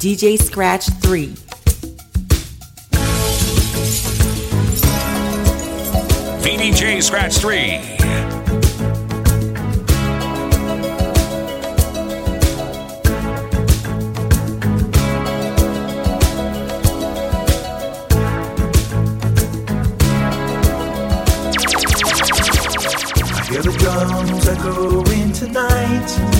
DJ Scratch 3. VDJ Scratch 3. hear the drums echoing tonight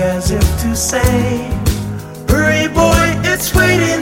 as if to say, Hurry, boy, it's waiting.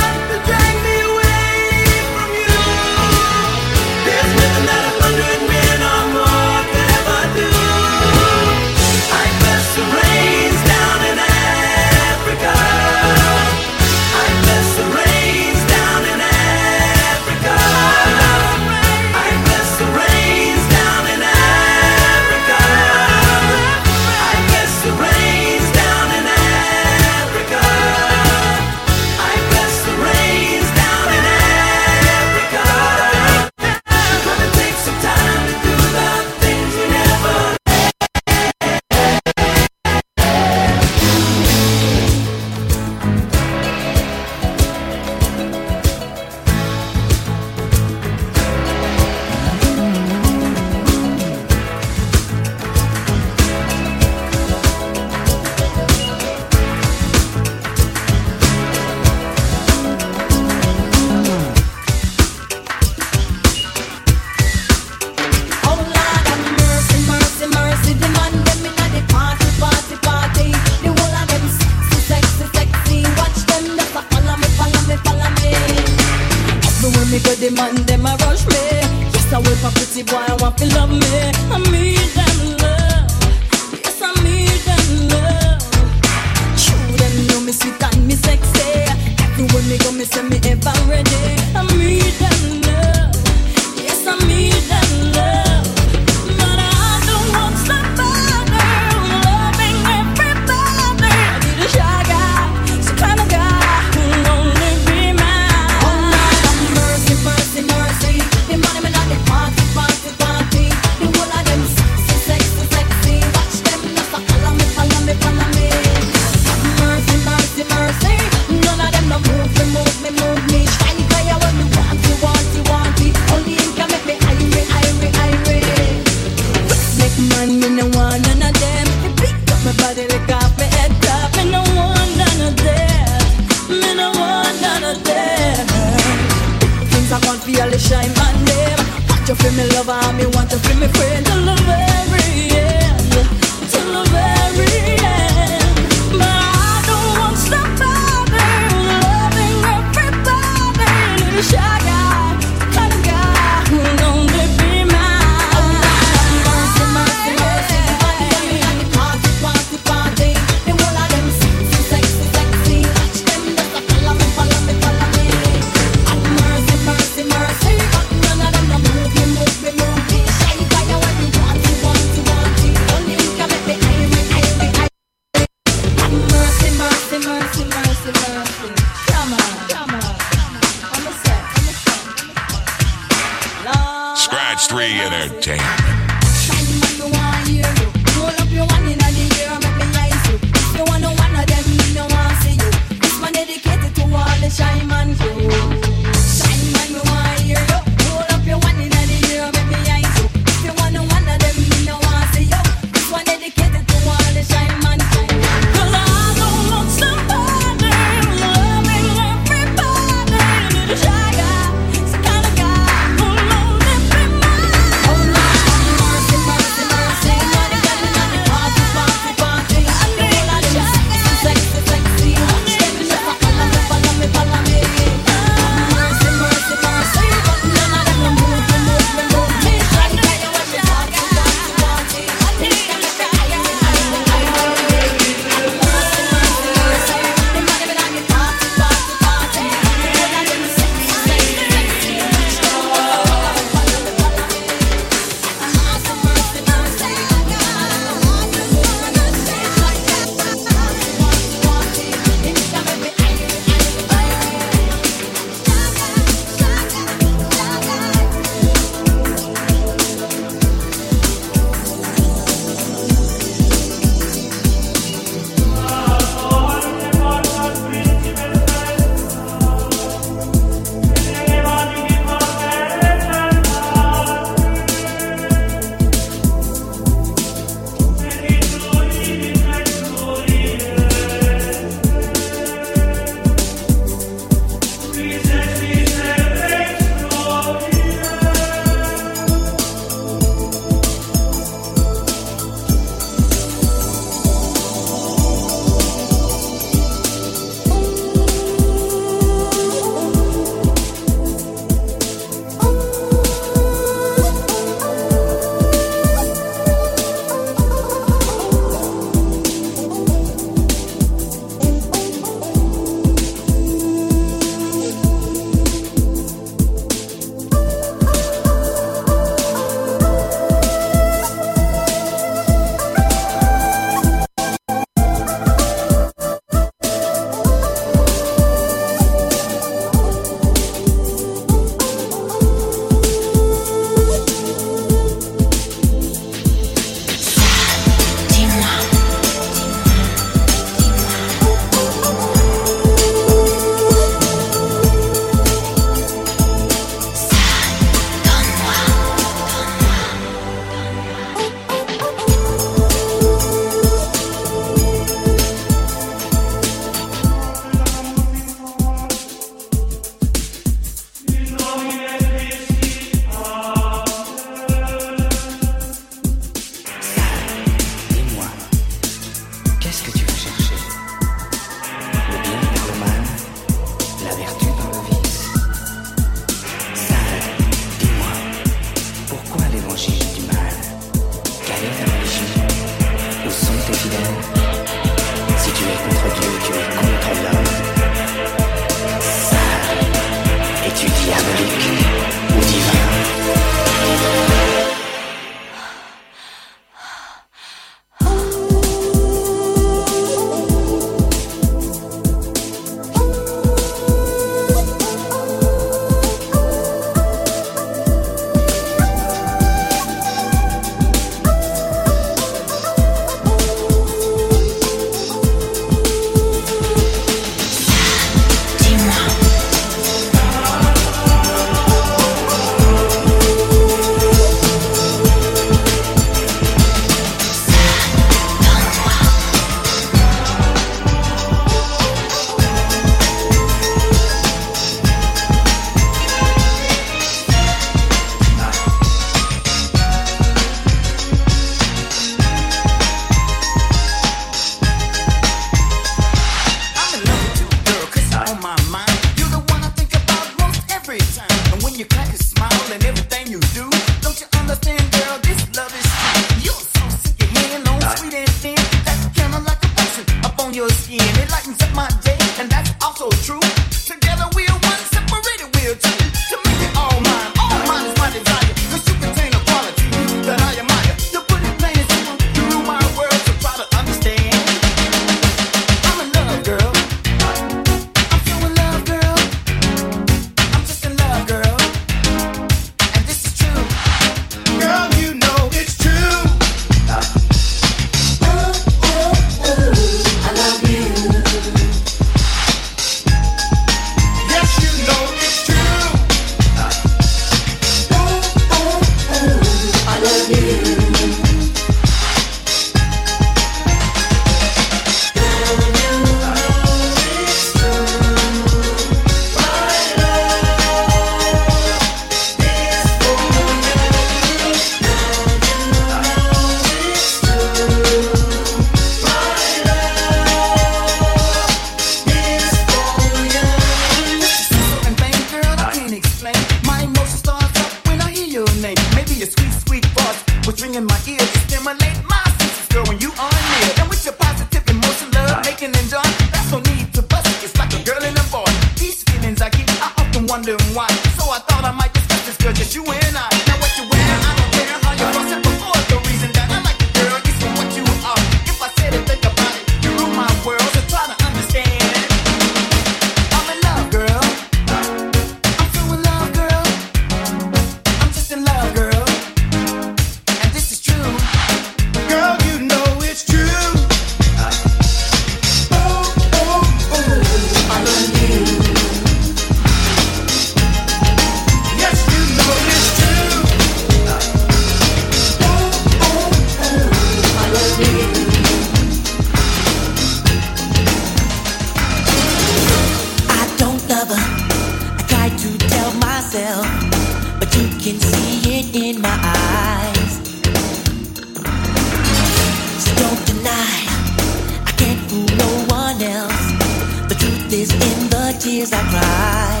Tears I cry.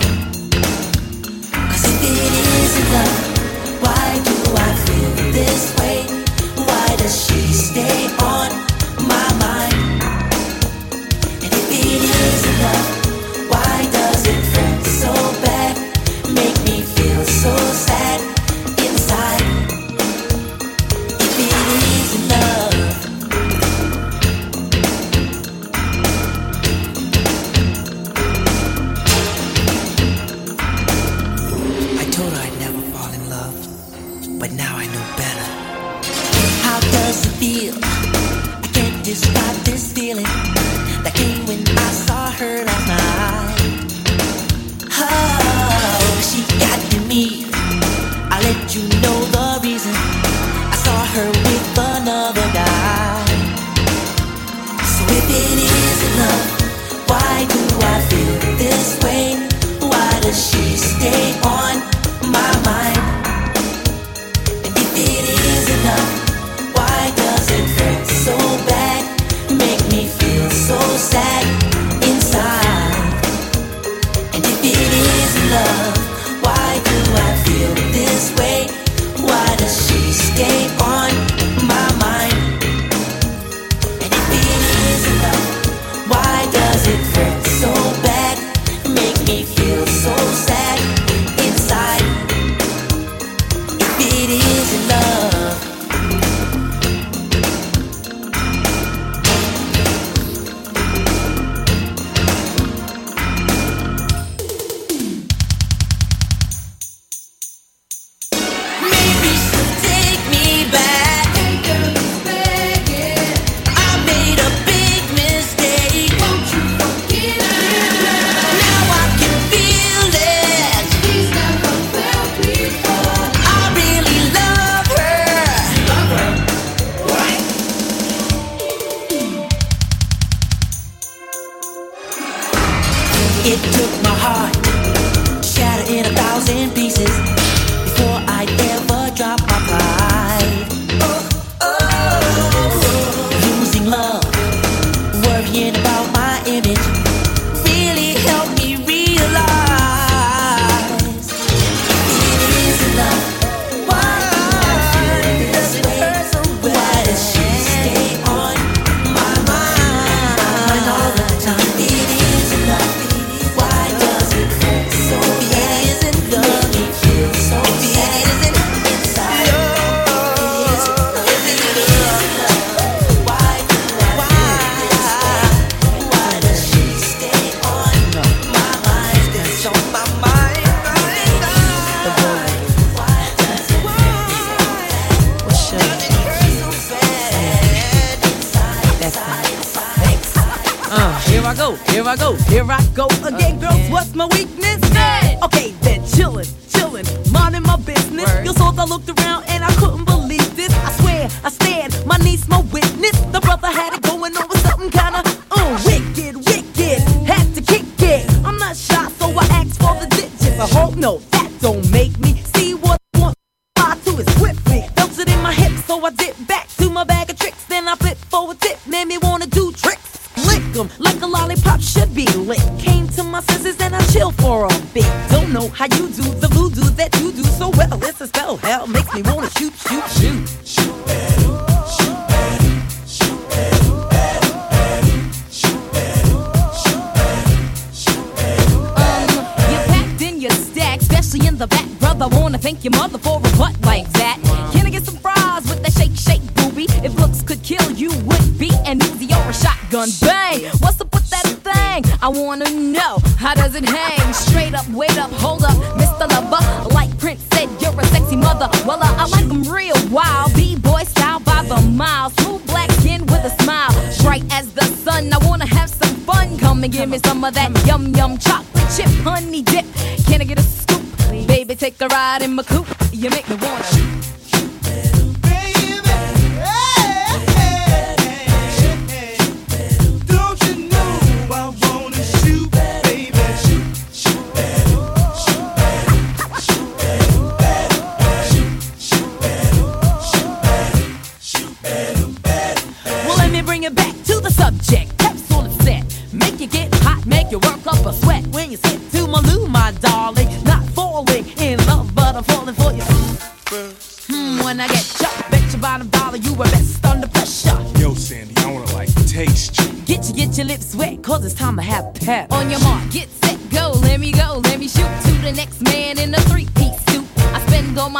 'Cause if it isn't love,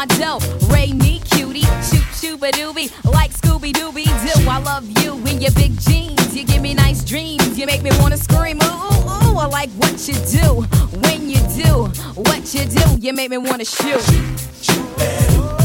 my dough. Ray me, cutie, shoop shoop a doobie, like Scooby Dooby Doo. I love you in your big jeans. You give me nice dreams. You make me wanna scream. Ooh, ooh, I like what you do when you do what you do. You make me wanna shoot. shoot, shoot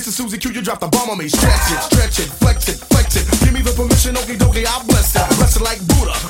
Kissing Susie Q, you drop the bomb on me. Stretch it, stretch it, flex it, flex it. Give me the permission, okie dokie, I bless it. Bless it like Buddha.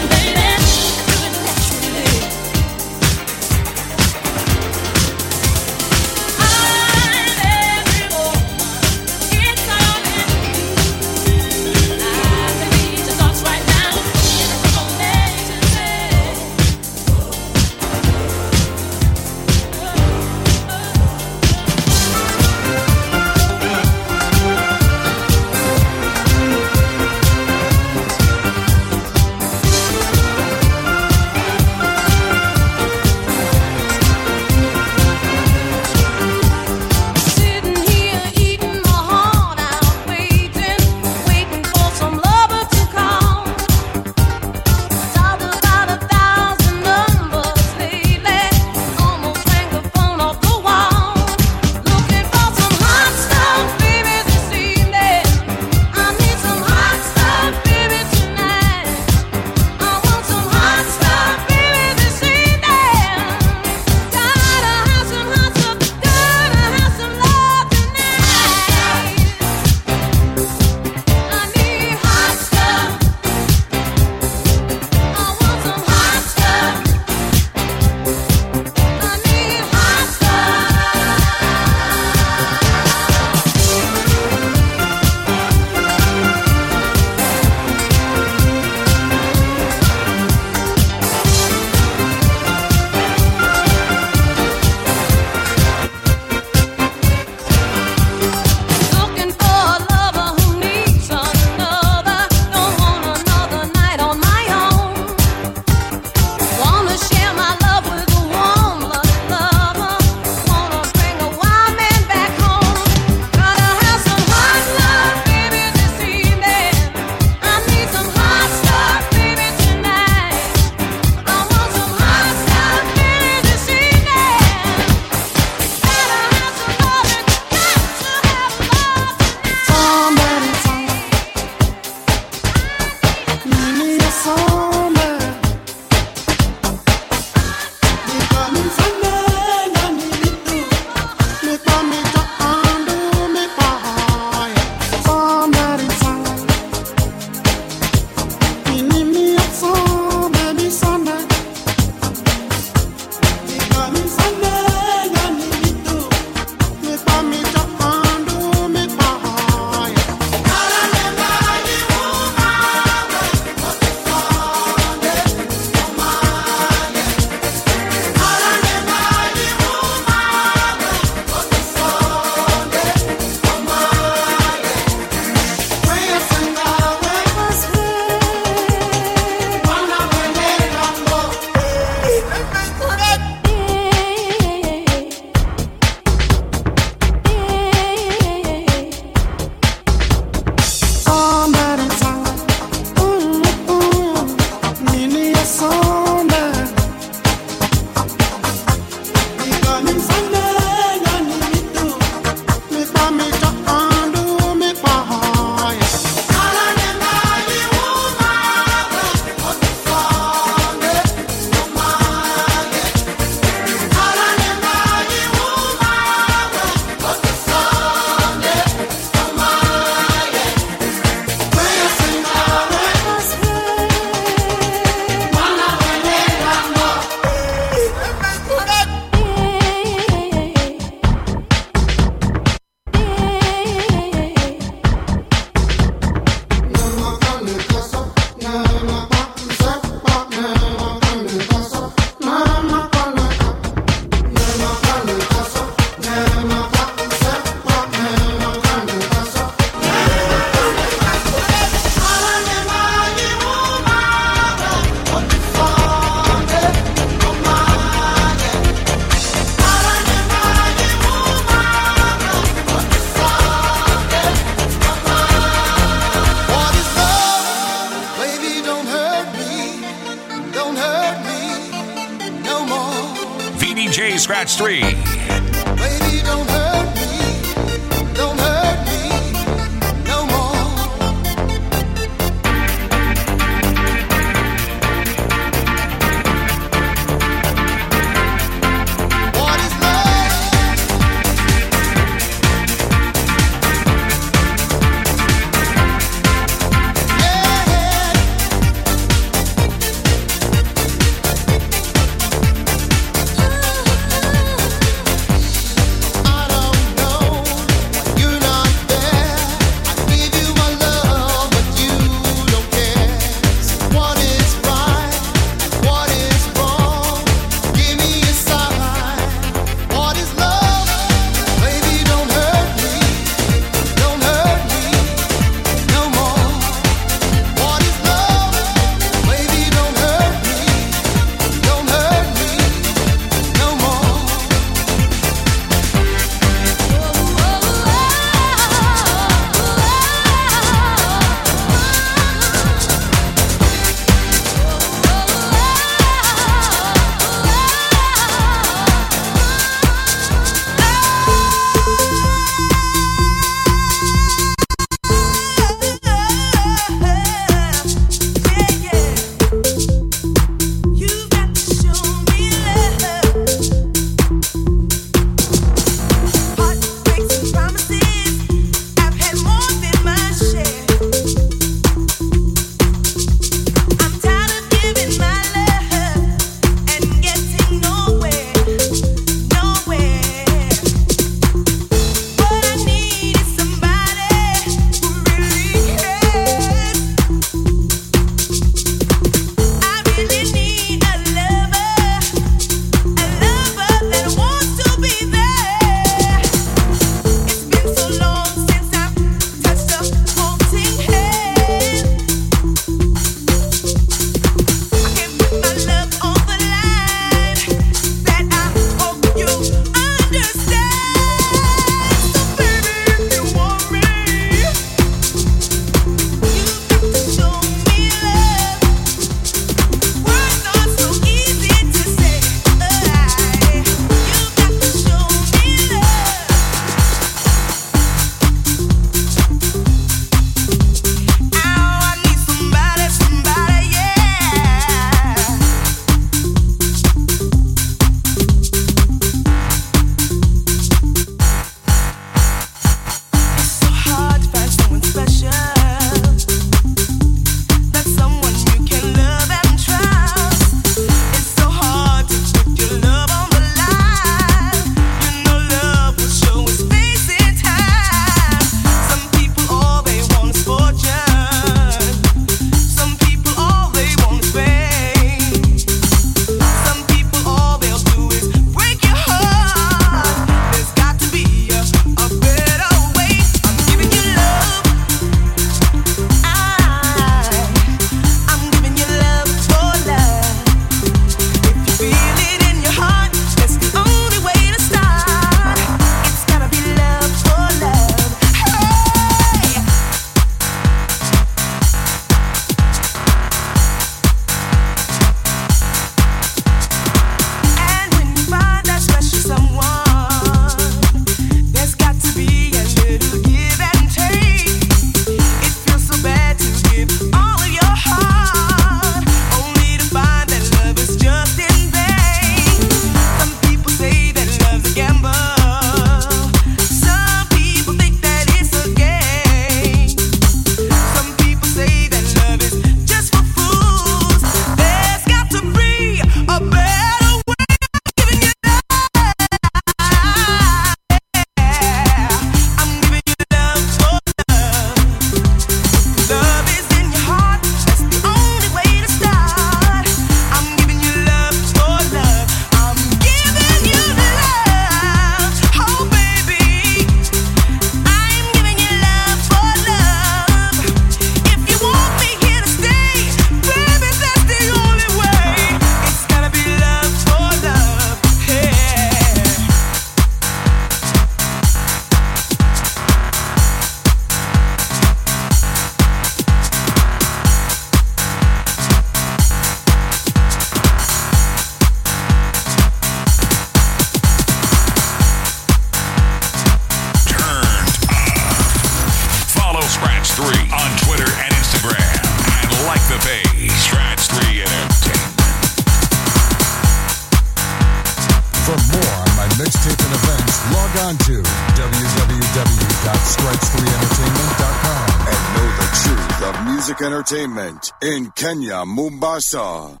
In Kenya, Mombasa.